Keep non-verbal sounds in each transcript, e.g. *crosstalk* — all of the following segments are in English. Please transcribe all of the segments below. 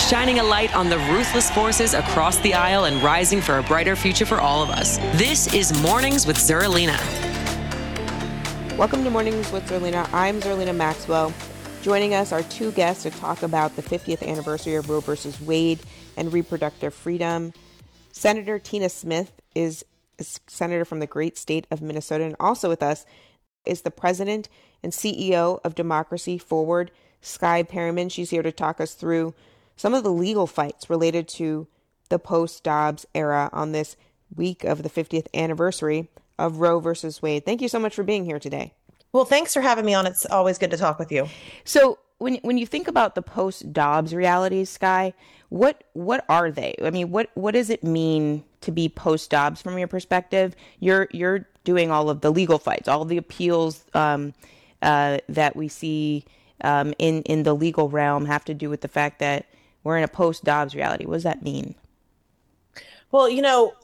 shining a light on the ruthless forces across the aisle and rising for a brighter future for all of us. This is Mornings with Zerlina. Welcome to Mornings with Zerlina. I'm Zerlina Maxwell. Joining us are two guests to talk about the 50th anniversary of Roe versus Wade and reproductive freedom. Senator Tina Smith is a senator from the great state of Minnesota, and also with us is the president and CEO of Democracy Forward, Skye Perryman. She's here to talk us through some of the legal fights related to the post Dobbs era on this week of the 50th anniversary of Roe versus Wade. Thank you so much for being here today. Well, thanks for having me on. It's always good to talk with you. So, when when you think about the post Dobbs realities, Skye, what what are they? I mean, what what does it mean to be post Dobbs from your perspective? You're you're doing all of the legal fights, all the appeals um, uh, that we see um, in in the legal realm have to do with the fact that we're in a post Dobbs reality. What does that mean? Well, you know,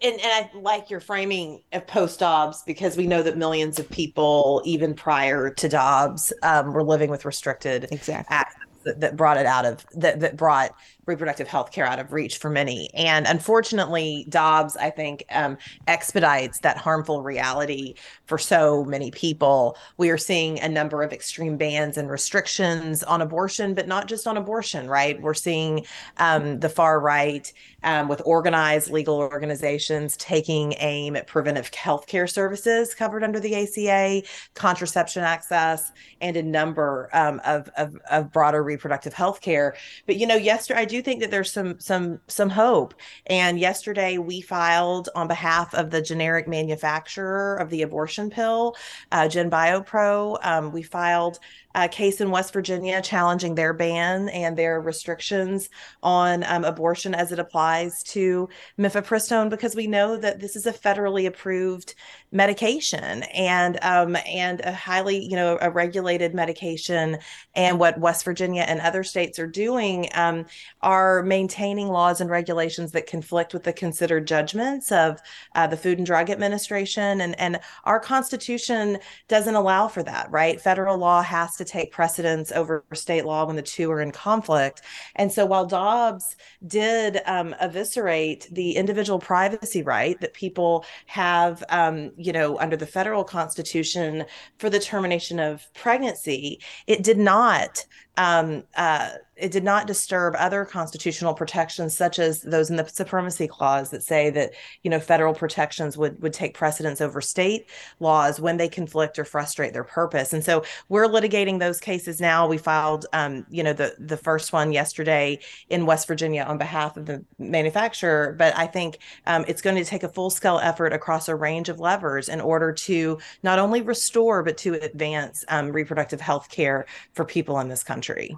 and, and I like your framing of post Dobbs because we know that millions of people, even prior to Dobbs, um, were living with restricted exactly. access that, that brought it out of that that brought reproductive health care out of reach for many. And unfortunately, Dobbs, I think, um, expedites that harmful reality for so many people. We are seeing a number of extreme bans and restrictions on abortion, but not just on abortion, right? We're seeing um, the far right um, with organized legal organizations taking aim at preventive health care services covered under the ACA, contraception access, and a number um, of, of, of broader reproductive health care. But, you know, yesterday, I do think that there's some some some hope. And yesterday we filed on behalf of the generic manufacturer of the abortion pill, uh, GenBioPro. Um, we filed a case in West Virginia challenging their ban and their restrictions on um, abortion as it applies to mifepristone because we know that this is a federally approved medication and um, and a highly you know a regulated medication. And what West Virginia and other states are doing um, are maintaining laws and regulations that conflict with the considered judgments of uh, the Food and Drug Administration. And and our Constitution doesn't allow for that right? Federal law has to to take precedence over state law when the two are in conflict. And so while Dobbs did um, eviscerate the individual privacy right that people have, um, you know, under the federal constitution for the termination of pregnancy, it did not um, uh, it did not disturb other constitutional protections such as those in the supremacy clause that say that you know federal protections would would take precedence over state laws when they conflict or frustrate their purpose. And so we're litigating those cases now. We filed um, you know the the first one yesterday in west virginia on behalf of the manufacturer. But i think um, it's going to take a full scale effort across a range of levers in order to not only restore but to advance um, reproductive health care for people in this country country.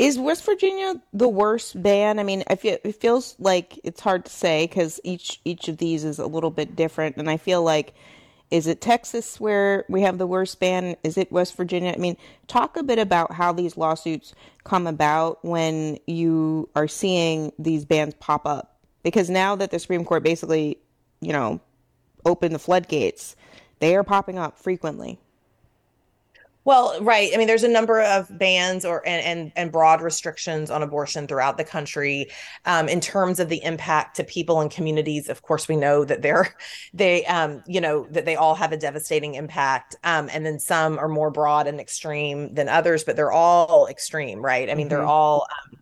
Is West Virginia the worst ban? I mean, I feel, it feels like it's hard to say because each each of these is a little bit different, and I feel like is it Texas where we have the worst ban? Is it West Virginia? I mean, talk a bit about how these lawsuits come about when you are seeing these bans pop up. Because now that the Supreme Court basically, you know, opened the floodgates, they are popping up frequently. Well, right. I mean, there's a number of bans or and and, and broad restrictions on abortion throughout the country. Um, in terms of the impact to people and communities, of course, we know that they're *laughs* they um, you know that they all have a devastating impact. Um, and then some are more broad and extreme than others, but they're all extreme, right? I mean, mm-hmm. they're all um,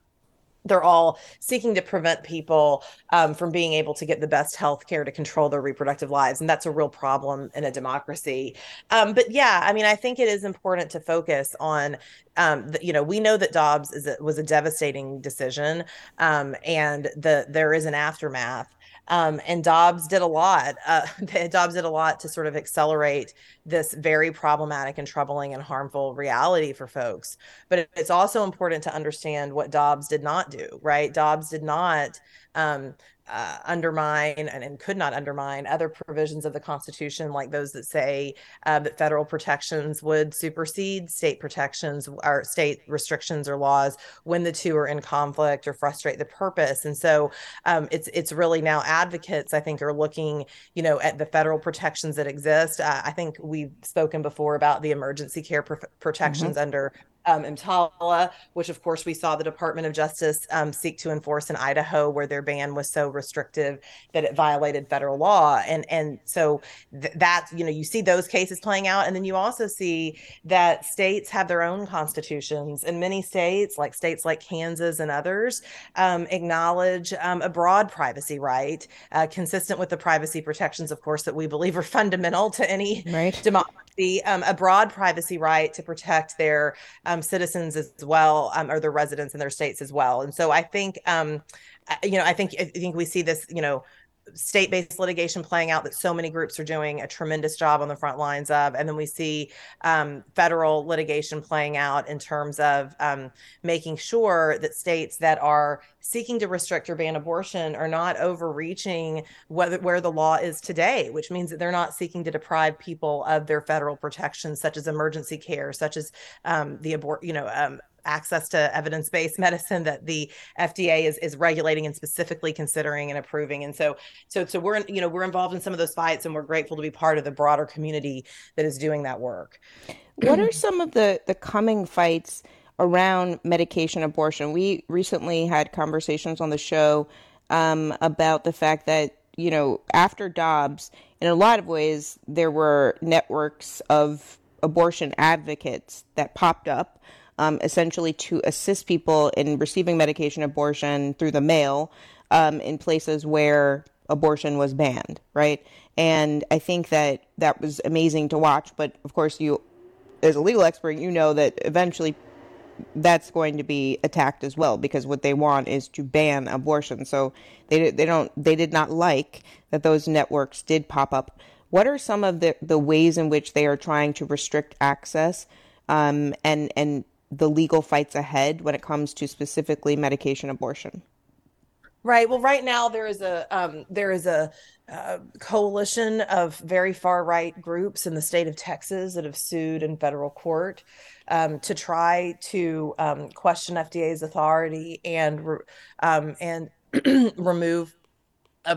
they're all seeking to prevent people um, from being able to get the best health care to control their reproductive lives and that's a real problem in a democracy. Um, but yeah i mean i think it is important to focus on um, the, you know we know that dobbs is a, was a devastating decision um, and the there is an aftermath Um, and Dobbs did a lot. Uh, *laughs* Dobbs did a lot to sort of accelerate this very problematic and troubling and harmful reality for folks. But it's also important to understand what Dobbs did not do, right? Dobbs did not um, uh, undermine and, and, could not undermine other provisions of the Constitution, like those that say uh, that federal protections would supersede state protections or state restrictions or laws when the two are in conflict or frustrate the purpose. And so um, it's it's really now advocates, I think, are looking, you know, at the federal protections that exist. Uh, I think we've spoken before about the emergency care pr- protections mm-hmm. under um, EMTALA, which of course we saw the Department of Justice um, seek to enforce in Idaho, where their ban was so restrictive that it violated federal law. And and so th- that you know you see those cases playing out, and then you also see that states have their own constitutions, and many states, like states like Kansas and others, um, acknowledge um, a broad privacy right, uh, consistent with the privacy protections, of course, that we believe are *laughs* fundamental to any right. democracy um, a broad privacy right to protect their um, citizens as well, um, or their residents in their states as well. And so I think, um, you know, I think I think we see this, you know, state-based litigation playing out that so many groups are doing a tremendous job on the front lines of and then we see um, federal litigation playing out in terms of um, making sure that states that are seeking to restrict or ban abortion are not overreaching where the law is today which means that they're not seeking to deprive people of their federal protections such as emergency care such as um, the abort you know um, access to evidence-based *laughs* medicine that the FDA is is regulating and specifically considering and approving. And so so so we're you know we're involved in some of those fights and we're grateful to be part of the broader community that is doing that work. What are some of the the coming fights around medication abortion? We recently had conversations on the show um, about the fact that you know after Dobbs, in a lot of ways, there were networks of abortion advocates that popped up um, essentially to assist people in receiving medication abortion through the mail um, in places where abortion was banned, right? And I think that that was amazing to watch. But of course, you, as a legal expert, you know that eventually that's going to be attacked as well because what they want is to ban abortion. So they they don't they did not like that those networks did pop up. What are some of the the ways in which they are trying to restrict access um, and and the legal fights ahead when it comes to specifically medication abortion? Right. Well, right now there is a um, there is a uh, coalition of very far right groups in the state of Texas that have sued in federal court um, to try to um, question FDA's authority and um, and *clears throat* remove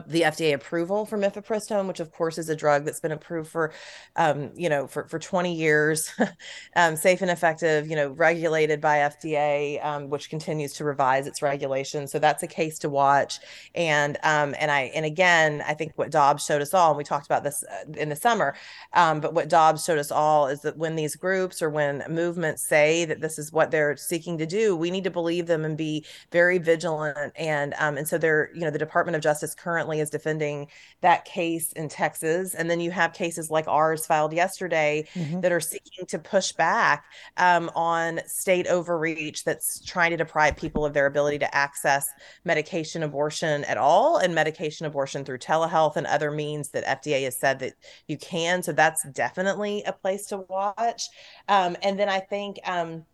the FDA approval for mifepristone, which of course is a drug that's been approved for, um, you know, for, for 20 years, *laughs* um, safe and effective, you know, regulated by FDA, um, which continues to revise its regulations. So that's a case to watch. And um, and I and again, I think what Dobbs showed us all, and we talked about this uh, in the summer, um, but what Dobbs showed us all is that when these groups or when movements say that this is what they're seeking to do, we need to believe them and be very vigilant. And um, and so they're, you know, the Department of Justice currently currently is defending that case in Texas. And then you have cases like ours filed yesterday mm-hmm. that are seeking to push back um, on state overreach that's trying to deprive people of their ability to access medication abortion at all and medication abortion through telehealth and other means that FDA has said that you can. So that's definitely a place to watch. Um, and then I think. Um,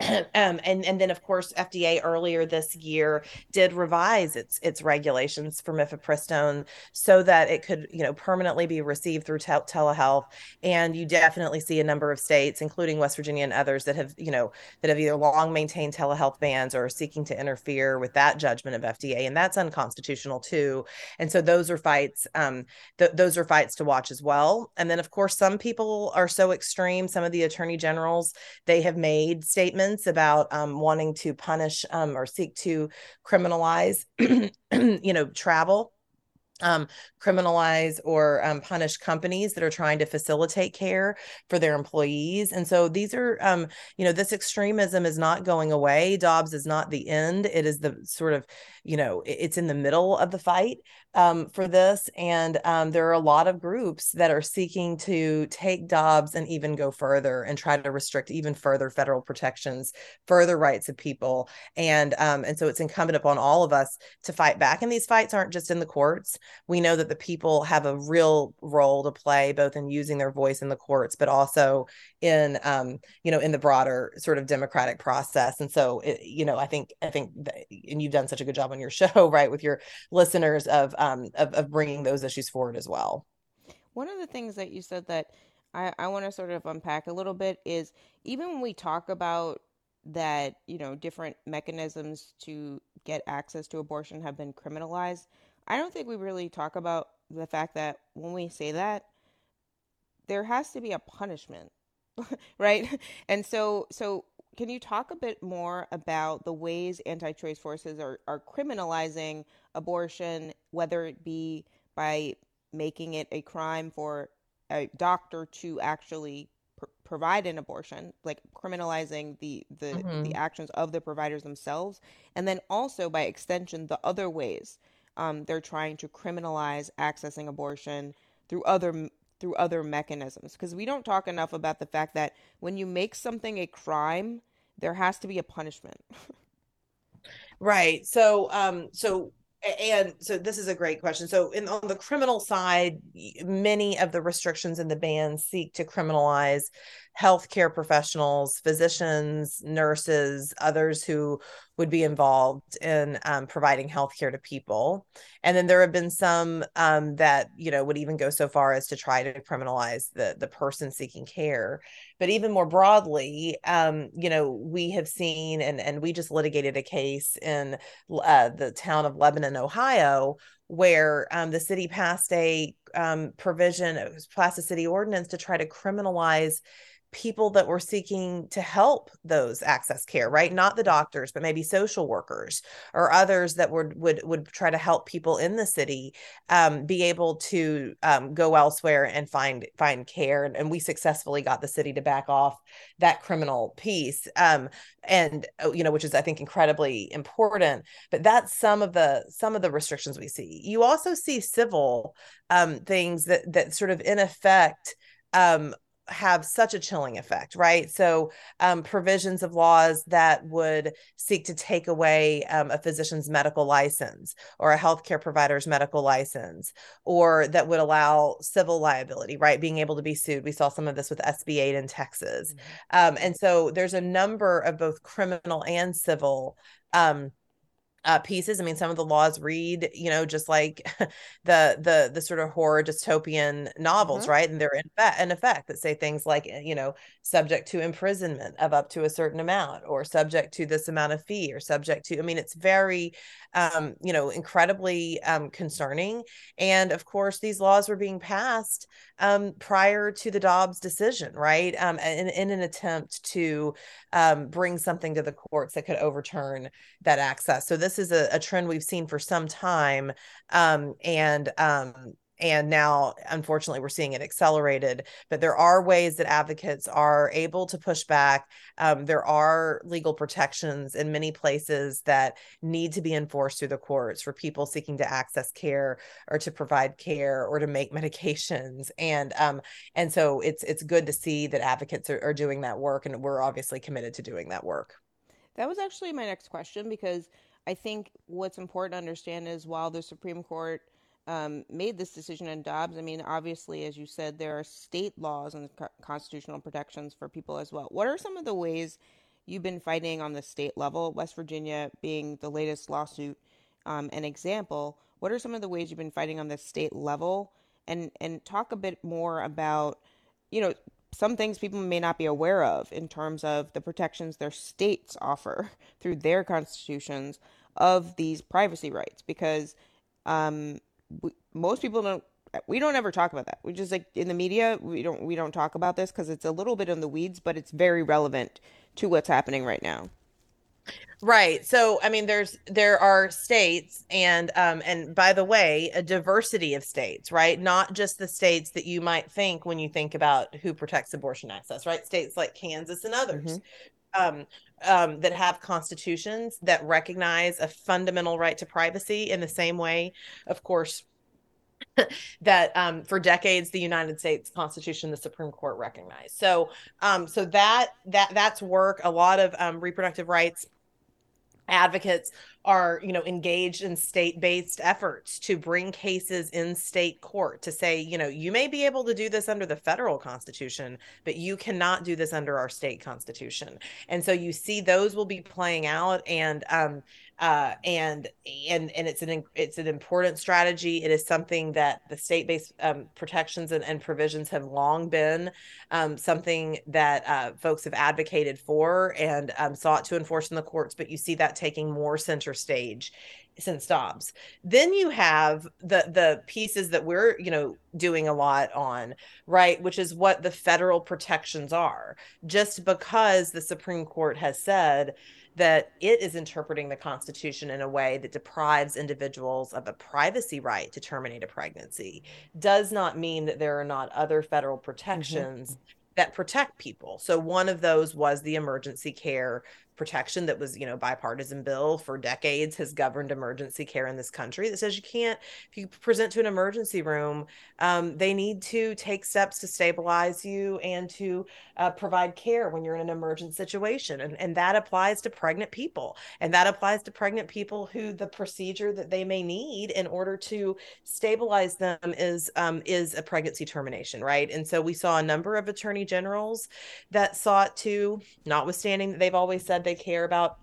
*clears throat* um, and and then of course FDA earlier this year did revise its its regulations for mifepristone so that it could you know permanently be received through te- telehealth. And you definitely see a number of states, including West Virginia and others, that have you know that have either long maintained telehealth bans or are seeking to interfere with that judgment of FDA, and that's unconstitutional too. And so those are fights. Um, th- those are fights to watch as well. And then of course some people are so extreme. Some of the attorney generals they have made statements about um, wanting to punish um, or seek to criminalize, *clears throat* you know, travel um, criminalize or um, punish companies that are trying to facilitate care for their employees. And so these are, um, you know, this extremism is not going away. Dobbs is not the end. It is the sort of, you know, it's in the middle of the fight. Um, for this. And um, there are a lot of groups that are seeking to take Dobbs and even go further and try to restrict even further federal protections, further rights of people. And um, and so it's incumbent upon all of us to fight back. And these fights aren't just in the courts. We know that the people have a real role to play, both in using their voice in the courts, but also in um, you know in the broader sort of democratic process. And so it, you know, I think I think that, and you've done such a good job on your *laughs* show, right, with your listeners of um, of, of bringing those issues forward as well. One of the things that you said that I, I want to sort of unpack a little bit is even when we talk about that, you know, different mechanisms to get access to abortion have been criminalized, I don't think we really talk about the fact that when we say that, there has to be a punishment, *laughs* right? And so, so can you talk a bit more about the ways anti-choice forces are, are criminalizing abortion, whether it be by making it a crime for a doctor to actually pr- provide an abortion, like criminalizing the the, mm-hmm. the actions of the providers themselves, and then also by extension the other ways um, they're trying to criminalize accessing abortion through other through other mechanisms. Because we don't talk enough about the fact that when you make something a crime there has to be a punishment. *laughs* Right. So um so and so this is a great question. So in on the criminal side many of the restrictions in the ban seek to criminalize healthcare professionals physicians nurses others who would be involved in um, providing healthcare to people. And then there have been some um, that you know would even go so far as to try to criminalize the the person seeking care. But even more broadly, um, you know, we have seen and and we just litigated a case in uh, the town of Lebanon, Ohio, where um, the city passed a um, provision, it was passed a city ordinance to try to criminalize people that were seeking to help those access care right? Not the doctors but maybe social workers or others that would would would try to help people in the city um, be able to um, go elsewhere and find find care. And, we successfully got the city to back off that criminal piece um, and oh, you know which is i think incredibly important. But that's some of the some of the restrictions we see. You also see civil um, things that that sort of in effect um, have such a chilling effect, right? So, um, provisions of laws that would seek to take away um, a physician's medical license or a healthcare provider's medical license, or that would allow civil liability, right? Being able to be sued. We saw some of this with SB 8 in Texas. Mm-hmm. Um, and so, there's a number of both criminal and civil um, uh, pieces. I mean, some of the laws read, you know, just like *laughs* the the the sort of horror dystopian novels, mm-hmm. right? And they're in, fa- in effect that say things like, eh, you know, subject to imprisonment of up to a certain amount, or subject to this amount of fee, or subject to. I mean, it's very, um, you know, incredibly um, concerning. And of course, these laws were being passed um, prior to the Dobbs decision, right? Um, in, in an attempt to um, bring something to the courts that could overturn that access. So this is a, a trend we've seen for some time, um, and um, and now unfortunately we're seeing it accelerated but there are ways that advocates are able to push back. Um, there are legal protections in many places that need to be enforced through the courts for people seeking to access care or to provide care or to make *laughs* medications. And um, and so it's it's good to see that advocates are, are doing that work and we're obviously committed to doing that work. That was actually my next question because I think what's important to understand is while the Supreme Court um, made this decision in Dobbs. I mean, obviously, as you said, there are state laws and constitutional protections for people as well. What are some of the ways you've been fighting on the state level? West Virginia being the latest lawsuit um, an example. What are some of the ways you've been fighting on the state level? And and talk a bit more about, you know, some things people may not be aware of in terms of the protections their states offer *laughs* through their constitutions of these privacy rights because um, we, most people don't we don't ever talk about that. We just like in the media, we don't we don't talk about this because it's a little bit in the weeds, but it's very relevant to what's happening right now. Right. So I mean there's there are states and um and by the way, a diversity of states, right? Not just the states that you might think when you think about who protects abortion access, right? States like Kansas and others. Mm-hmm um, um, that have constitutions that recognize a fundamental right to privacy in the same way, of course, *laughs* that um, for decades the United States Constitution, the Supreme Court recognized. So, um, so that that that's work. A lot of um, reproductive rights advocates are you know engaged in state-based efforts to bring cases in state court to say you know you may be able to do this under the federal constitution but you cannot do this under our state constitution and so you see those will be playing out and um, uh, and and and it's an it's an important strategy. It is something that the state-based um, protections and, and, provisions have long been um, something that uh, folks have advocated for and um, sought to enforce in the courts. But you see that taking more center stage since Dobbs. Then you have the the pieces that we're you know doing a lot on, right? Which is what the federal protections are. Just because the Supreme Court has said that it is interpreting the Constitution in a way that deprives individuals of a privacy right to terminate a pregnancy does not mean that there are not other federal mm-hmm. protections mm-hmm. that protect people. So, one of those was the emergency care protection that was, you know, bipartisan bill for decades has governed emergency care in this country that says you can't, if you present to an emergency room, um, they need to take steps to stabilize you and to uh, provide care when you're in an emergent situation. And, and that applies to pregnant people. And that applies to pregnant people who the procedure that they may need in order to stabilize them is um, is a pregnancy termination, right? And so we saw a number of attorney generals that sought to, notwithstanding that they've always said they care about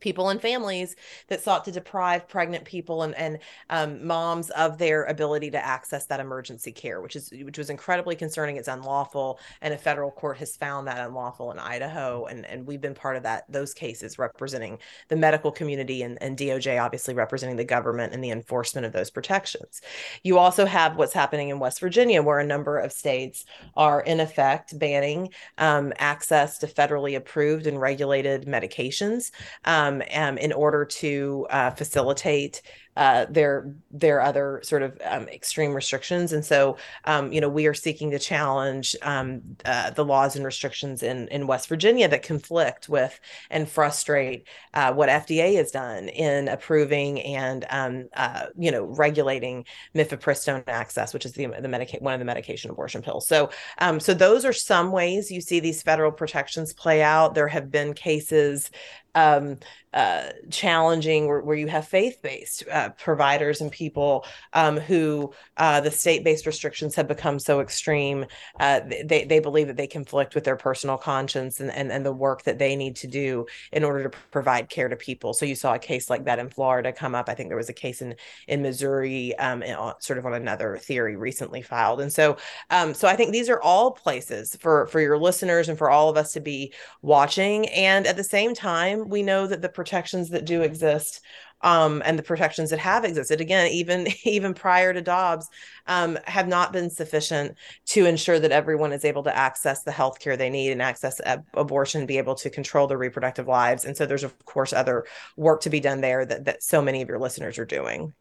people and families that sought to deprive pregnant people and, and um, moms of their ability to access that emergency care, which is which was incredibly concerning. It's unlawful, and a federal court has found that unlawful in Idaho, and and we've been part of that those cases representing the medical community and, and DOJ obviously representing the government and the enforcement of those protections. You also have what's happening in West Virginia, where a number of states are in effect banning um, access to federally approved and regulated medications. Um, um, um, in order to uh, facilitate uh, their their other sort of um, extreme restrictions. And so, um, you know, we are seeking to challenge um, uh, the laws and restrictions in in West Virginia that conflict with and frustrate uh, what FDA has done in approving and um, uh, you know regulating mifepristone access, which is the the medica- one of the medication abortion pills. So, um, so those are some ways you see these federal protections play out. There have been cases um, uh, challenging where, where, you have faith-based uh, providers and people um, who uh, the state-based restrictions have become so extreme uh, they, they believe that they conflict with their personal conscience and, and, and the work that they need to do in order to provide care to people. So you saw a case like that in florida come up. I think there was a case in in missouri um, in, sort of on another theory recently filed. And so um, so i think these are all places for for your listeners and for all of us to be watching. And at the same time we know that the protections that do exist um, and the protections that have existed. Again even *laughs* even prior to dobbs um, have not been sufficient to ensure that everyone is able to access the health care they need and access ab- abortion be able to control their reproductive lives. And so there's of course other work to be done there that, that so many of your listeners are doing.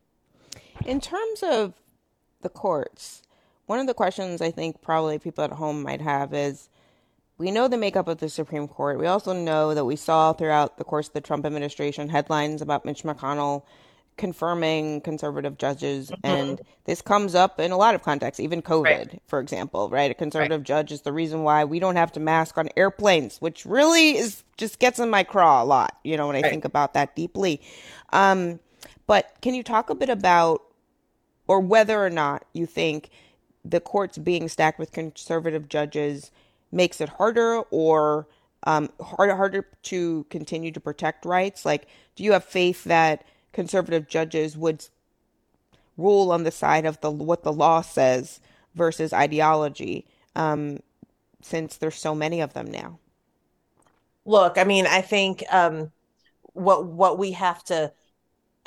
In terms of the courts one of the questions i think probably people at home might have is we know the makeup of the Supreme Court. We also know that we saw throughout the course of the Trump administration headlines about Mitch McConnell confirming conservative judges mm-hmm. and this comes up in a lot of contexts even covid right. for example right a conservative right. judge is the reason why we don't have to mask on airplanes which really is just gets in my craw a lot you know when i right. think about that deeply um, but can you talk a bit about or whether or not you think the courts being stacked with conservative judges makes it harder or um, harder harder to continue to protect rights? Like, do you have faith that conservative judges would rule on the side of the what the law says versus ideology? Um, since there's so many of them now. Look, I mean, I think um, what what we have to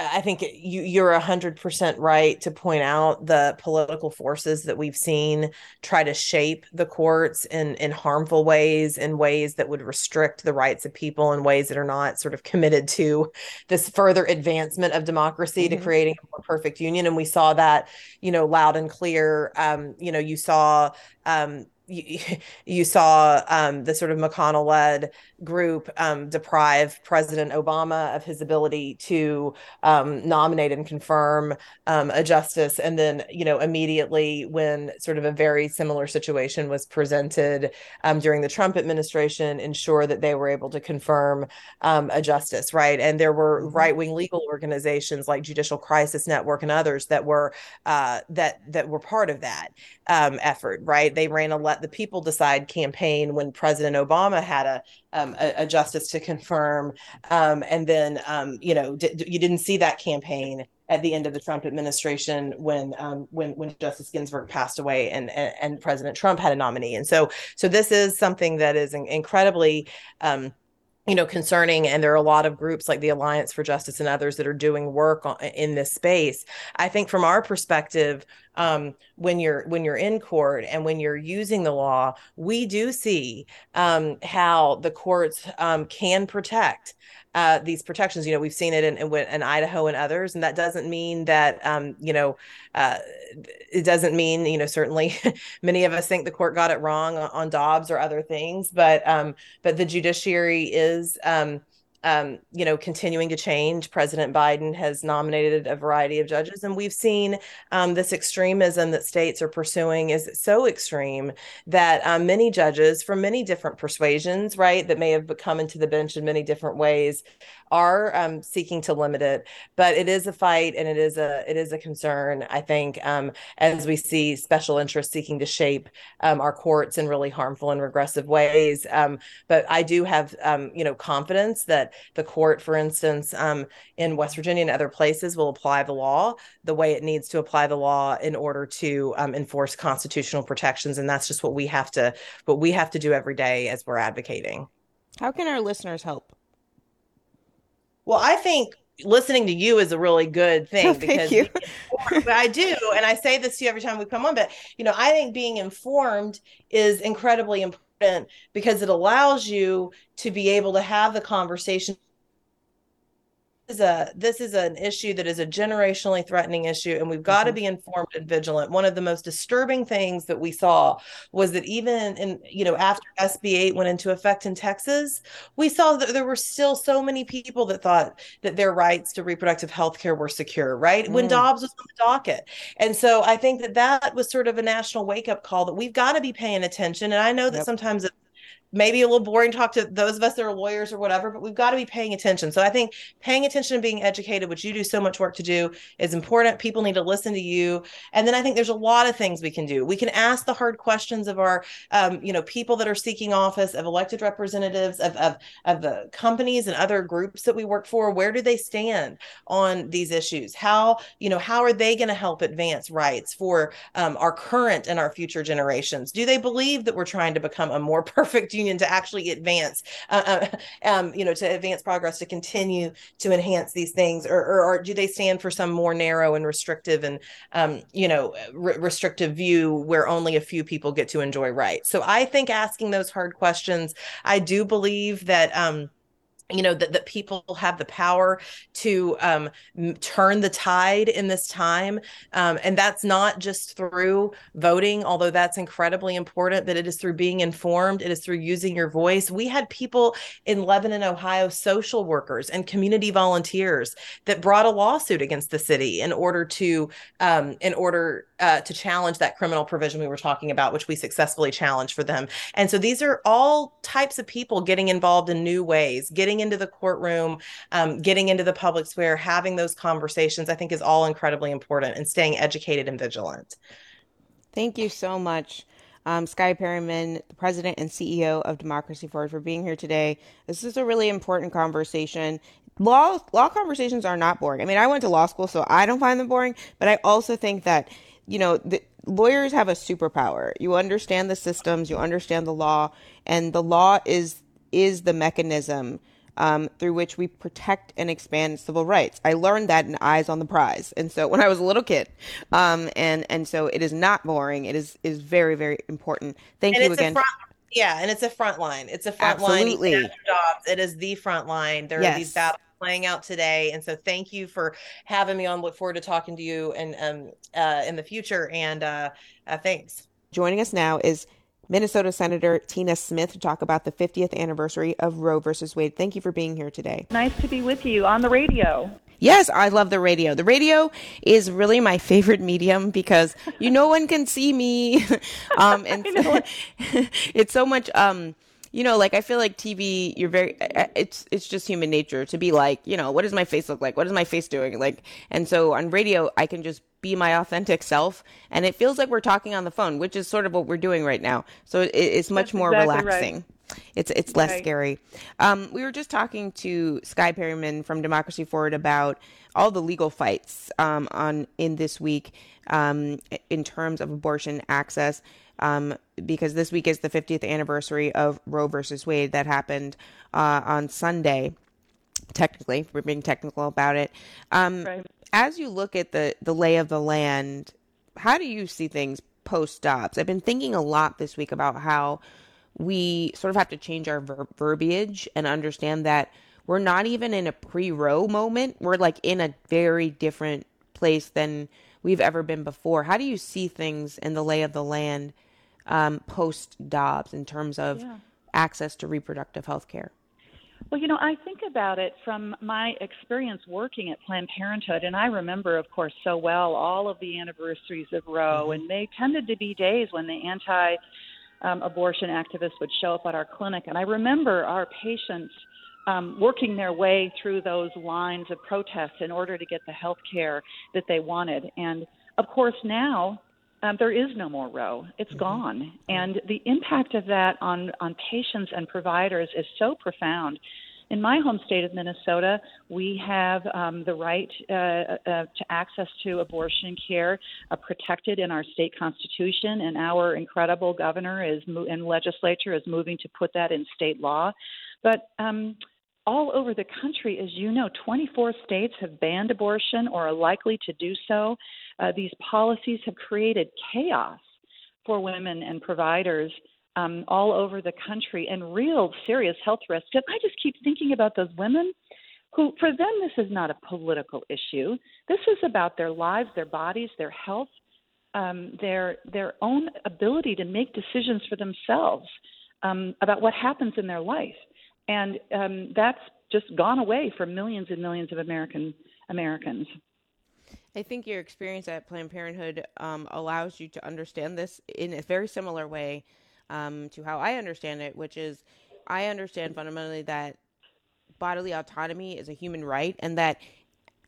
I think you, you're a hundred percent right to point out the political forces that we've seen try to shape the courts in in harmful ways, in ways that would restrict the rights of people, in ways that are not sort of committed to this further advancement of democracy mm-hmm. to creating a more perfect union. And we saw that, you know, loud and clear. Um, you know, you saw um, you, *laughs* you saw um, the sort of McConnell led group um, deprive President Obama of his ability to um, nominate and confirm um, a justice. And then, you know, immediately when sort of a very similar situation was presented um, during the Trump administration, ensure that they were able to confirm um, a justice, right? And there were mm-hmm. right wing legal organizations like Judicial Crisis Network and others that were uh, that that were part of that effort, right? They ran a let the people decide campaign when President Obama had a um, a, a, justice to confirm, um, and then um, you know d- you didn't see that campaign at the end of the Trump administration when um, when when Justice Ginsburg passed away and, and, and President Trump had a nominee, and so so this is something that is incredibly um, you know concerning and there are a lot of groups like the alliance for justice and others that are doing work in this space. I think from our perspective um, when you're when you're in court and when you're using the law we do see um, how the courts um, can protect uh, these protections. You know, we've seen it in, in, in, Idaho and others, and that doesn't mean that um, you know uh, it doesn't mean you know certainly *laughs* many of us think the court got it wrong on, on Dobbs or other things, but um, but the judiciary is. Um, um, you know, continuing to change. President Biden has nominated a variety of judges, and we've seen um, this extremism that states are pursuing is so extreme that um, many judges from many different persuasions, right, that may have come into the bench in many different ways, are um, seeking to limit it. But it is a fight, and it is a it is a concern. I think um, as we see special interests seeking to shape um, our courts in really harmful and regressive ways. but I do have you know confidence that the court, for instance, um, in West Virginia and other places, will apply the law the way it needs to apply the law in order to um, enforce constitutional protections. And that's just what we have to what we have to do every day as we're advocating. How can our listeners help? Well, I think listening to you is a really good *laughs* thing because *laughs* you. I do, and I say this to you every time we come on. But you know, I think being informed is incredibly important because it allows you to be able to have the conversation is a this is an issue that is a generationally threatening issue and we've got mm-hmm. to be informed and vigilant one of the most disturbing things that we saw was that even in you know after sb 8 went into effect in texas we saw that there were still so many people that thought that their rights to reproductive health care were secure right mm. when dobbs was on the docket and so i think that that was sort of a national wake up call that we've got to be paying attention and i know that yep. sometimes it's maybe a little boring talk to those of us that are lawyers or whatever, but we've got to be paying attention. So I think paying attention and being educated, which you do so much work to do, is important. People need to listen to you. And then I think there's a lot of things we can do. We can ask the hard questions of our, um, you know, people that are seeking office, of elected representatives, of, of, of the companies and other groups that we work for. Where do they stand on these issues? How, you know, how are they going to help advance rights for um, our current and our future generations? Do they believe that we're trying to become a more *laughs* perfect union to actually advance, uh, uh, *laughs* um, you know, to advance progress, to continue to enhance these things, or, or, or do they stand for some more narrow and restrictive and, um, you know, re- restrictive view where only a few people get to enjoy rights? So I think asking those hard questions, I do believe that. Um, you know that, that people have the power to um, turn the tide in this time um, and that's not just through voting although that's incredibly important but it is through being informed it is through using your voice. We had people in lebanon ohio social workers and community volunteers that brought a lawsuit against the city in order to um, in order uh, to challenge that criminal provision we were talking about which we successfully challenged for them. And so these are all types of people getting involved in new ways getting into the courtroom, um, getting into the public square, having those conversations, I think is all incredibly important and staying educated and vigilant. Thank you so much. Um, Skye Perryman, the president and CEO of Democracy Forward, for being here today. This is a really important conversation. Law law conversations are not boring. I mean, I went to law school, so I don't find them boring. But I also think that you know the, lawyers have a superpower. You understand the systems, you understand the law, and the law is is the mechanism um, through which we protect and expand civil rights. I learned that in Eyes on the Prize, and so when I was a little kid, um, and and so it is not boring. It is is very very important. Thank and you again. Front, yeah, and it's a front line. It's a front Absolutely. line. Jobs. It is the front line. There yes. are these battles playing out today, and so thank you for having me on. Look forward to talking to you and um uh, in the future. And uh, uh, thanks. Joining us now is Minnesota Senator Tina Smith to talk about the 50th anniversary of Roe versus Wade. Thank you for being here today. Nice to be with you on the radio. Yes, I love the radio. The radio is really my favorite medium because you no one can see me, *laughs* um, and *laughs* it's so much. Um, you know, like I feel like TV, you're very, it's, it's just human nature to be like, you know, what does my face look like? What is my face doing? Like, and so on radio, I can just be my authentic self. And it feels like we're talking on the phone, which is sort of what we're doing right now. So it, it's much That's more exactly relaxing. Right. It's it's less right. scary. Um, we were just talking to Skye Perryman from Democracy Forward about all the legal fights um, on in this week um, in terms of abortion access um, because this week is the 50th anniversary of Roe versus Wade that happened uh, on Sunday. Technically, we're being technical about it. Um, right. As you look at the the lay of the land, how do you see things post Dobbs? I've been thinking a lot this week about how we sort of have to change our ver- verbiage and understand that we're not even in a pre-Roe moment. We're like in a very different place than we've ever been before. How do you see things in the lay of the land um, post Dobbs in terms of yeah. access to reproductive health care? Well, you know, I think about it from my experience working at Planned Parenthood, and I remember, of course, so well all of the anniversaries of Roe, mm-hmm. and they tended to be days when the anti um, abortion activists would show up at our clinic. And I remember our patients um, working their way through those lines of protest in order to get the health care that they wanted. And of course, now um, there is no more Roe. It's mm-hmm. gone. And the impact of that on, on patients and providers is so profound. In my home state of Minnesota, we have um, the right uh, uh, to access to abortion care uh, protected in our state constitution, and our incredible governor is and legislature is moving to put that in state law. But um, all over the country, as you know, 24 states have banned abortion or are likely to do so. Uh, these policies have created chaos for women and providers um, all over the country and real serious health risks. And I just keep thinking about those women who, for them, this is not a political issue. This is about their lives, their bodies, their health, um, their their own ability to make decisions for themselves um, about what happens in their life, and um, that's just gone away for millions and millions of American Americans. I think your experience at Planned Parenthood um, allows you to understand this in a very similar way um, to how I understand it, which is I understand fundamentally that bodily autonomy is a human right, and that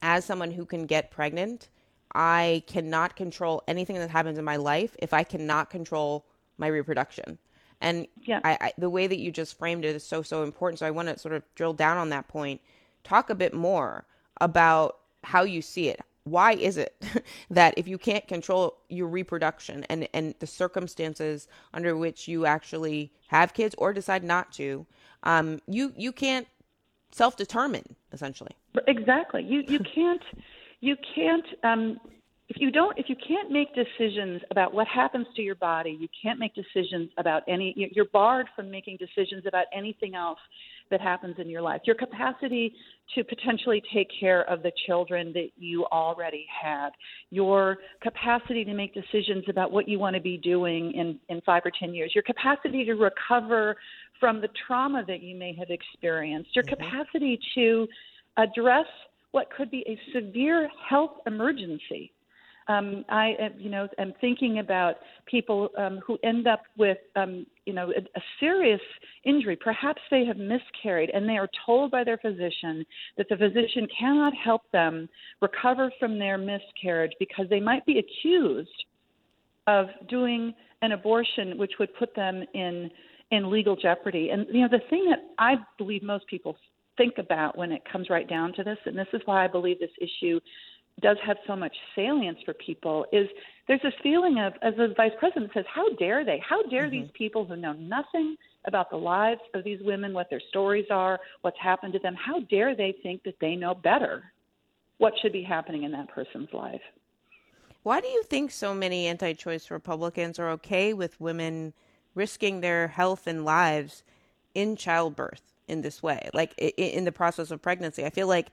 as someone who can get pregnant, I cannot control anything that happens in my life if I cannot control my reproduction. And yeah. I, I, the way that you just framed it is so, so important. So I want to sort of drill down on that point. Talk a bit more about how you see it why is it *laughs* that if you can't control your reproduction and, and the circumstances under which you actually have kids or decide not to, um, you you can't self determine essentially. Exactly. You you *laughs* can't you can't um, if you don't if you can't make decisions about what happens to your body you can't make decisions about any you're barred from making decisions about anything else that happens in your life. Your capacity to potentially take care of the children that you already have your capacity to make decisions about what you want to be doing in in 5 or 10 years. Your capacity to recover from the trauma that you may have experienced. Your mm-hmm. capacity to address what could be a severe health emergency um, I, uh, you know, am thinking about people um, who end up with, um, you know, a, a serious injury. Perhaps they have miscarried, and they are told by their physician that the physician cannot help them recover from their miscarriage because they might be accused of doing an abortion, which would put them in in legal jeopardy. And you know, the thing that I believe most people think about when it comes right down to this, and this is why I believe this issue does have so much salience for people is there's this feeling of, as the vice president says, how dare they? How dare mm-hmm. these people who know nothing about the lives of these women, what their stories are, what's happened to them, how dare they think that they know better what should be happening in that person's life? Why do you think so many anti choice Republicans are okay with women risking their health and lives in childbirth in this way, like in the process of pregnancy? I feel like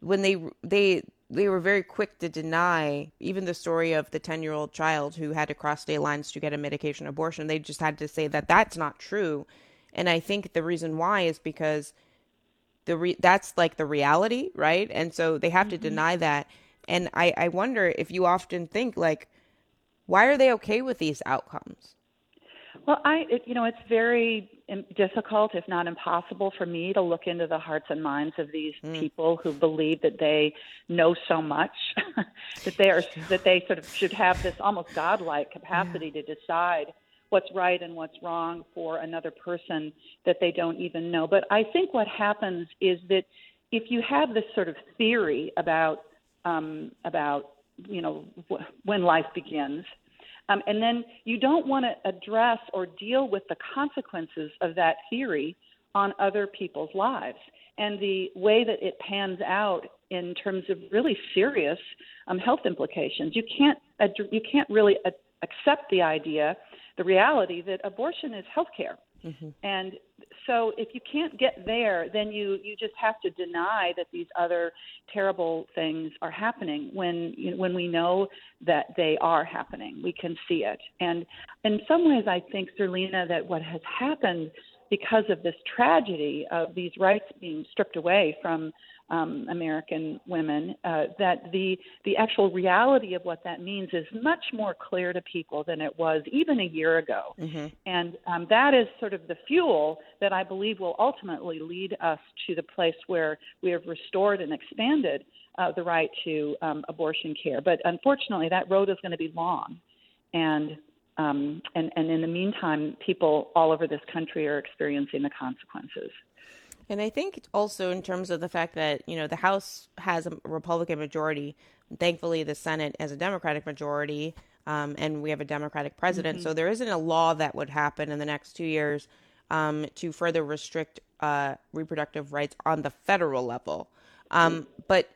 when they they they were very quick to deny even the story of the 10 year old child who had to cross state lines to get a medication abortion. They just had to say that that's not true. And I think the reason why is because the re- that's like the reality, right? And so they have mm-hmm. to deny that. And I, I wonder if you often think like, why are they okay with these outcomes? Well, I, it, you know, it's very difficult, if not impossible, for me to look into the hearts and minds of these mm. people who believe that they know so much, *laughs* that they are, that they sort of should have this almost godlike capacity yeah. to decide what's right and what's wrong for another person that they don't even know. But I think what happens is that if you have this sort of theory about um, about you know when life begins um, and then you don't want to address or deal with the consequences of that theory on other people's lives and the way that it pans out in terms of really serious um, health implications. You can't ad- you can't really accept the idea, the reality that abortion is health care. Mm-hmm. And so if you can't get there, then you you just have to deny that these other terrible things are happening when you know, when we know that they are happening. We can see it. And in some ways I think Zerlina that what has happened because of this tragedy of these rights being stripped away from um, American women, uh, that the the actual reality of what that means is much more clear to people than it was even a year ago, mm-hmm. and um, that is sort of the fuel that I believe will ultimately lead us to the place where we have restored and expanded uh, the right to um, abortion care. But unfortunately, that road is going to be long, and um, and, and in the meantime, people all over this country are experiencing the consequences. And I think also in terms of the fact that, you know, the House has a Republican majority. Thankfully, the Senate has a Democratic majority, um, and we have a Democratic president. Mm-hmm. So there isn't a law that would happen in the next two years um, to further restrict uh, reproductive rights on the federal level. Um, mm-hmm. But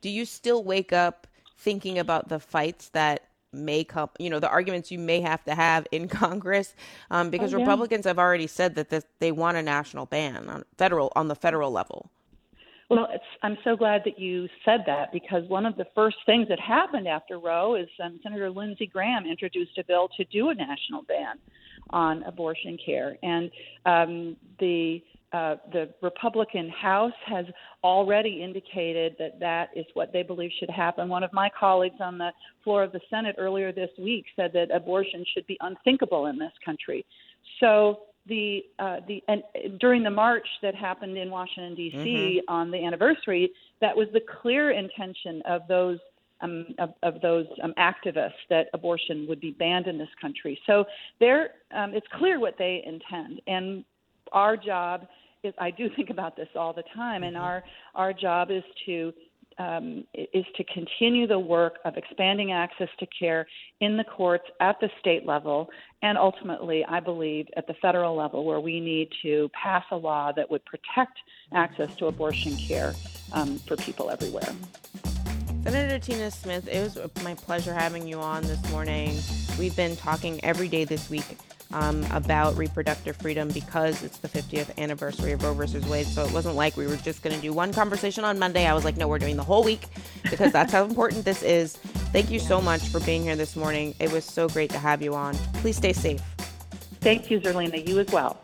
do you still wake up thinking about the fights that may come, you know, the arguments you may have to have in *laughs* Congress, um, because oh, yeah. Republicans have already said that this, they want a national ban on federal on the federal level. Well, I'm so glad that you said that because one of the first things that happened after Roe is um, Senator Lindsey Graham introduced a bill to do a national ban on abortion care, and um, the uh, the Republican House has already indicated that that is what they believe should happen. One of my colleagues on the floor of the Senate earlier this week said that abortion should be unthinkable in this country. So the uh, the and during the march that happened in Washington D.C. Mm-hmm. on the anniversary, that was the clear intention of those um, of, of, those um, activists that abortion would be banned in this country. So there, um, it's clear what they intend, and our job is I do *laughs* think about this all the time, and mm-hmm. our our job is to um, is to continue the work of expanding access to care in the courts at the state level, and ultimately, I believe, at the federal level, where we need to pass a law that would protect access to abortion care um, for people everywhere. Senator Tina Smith, it was my pleasure having you on this morning. We've been talking every day this week um, about reproductive freedom because it's the 50th anniversary of Roe versus Wade. So it wasn't like we were just going to do one conversation on Monday. I was like, no, we're doing the whole week because that's how important this is. Thank you so much for being here this morning. It was so great to have you on. Please stay safe. Thank you, Zerlina. You as well.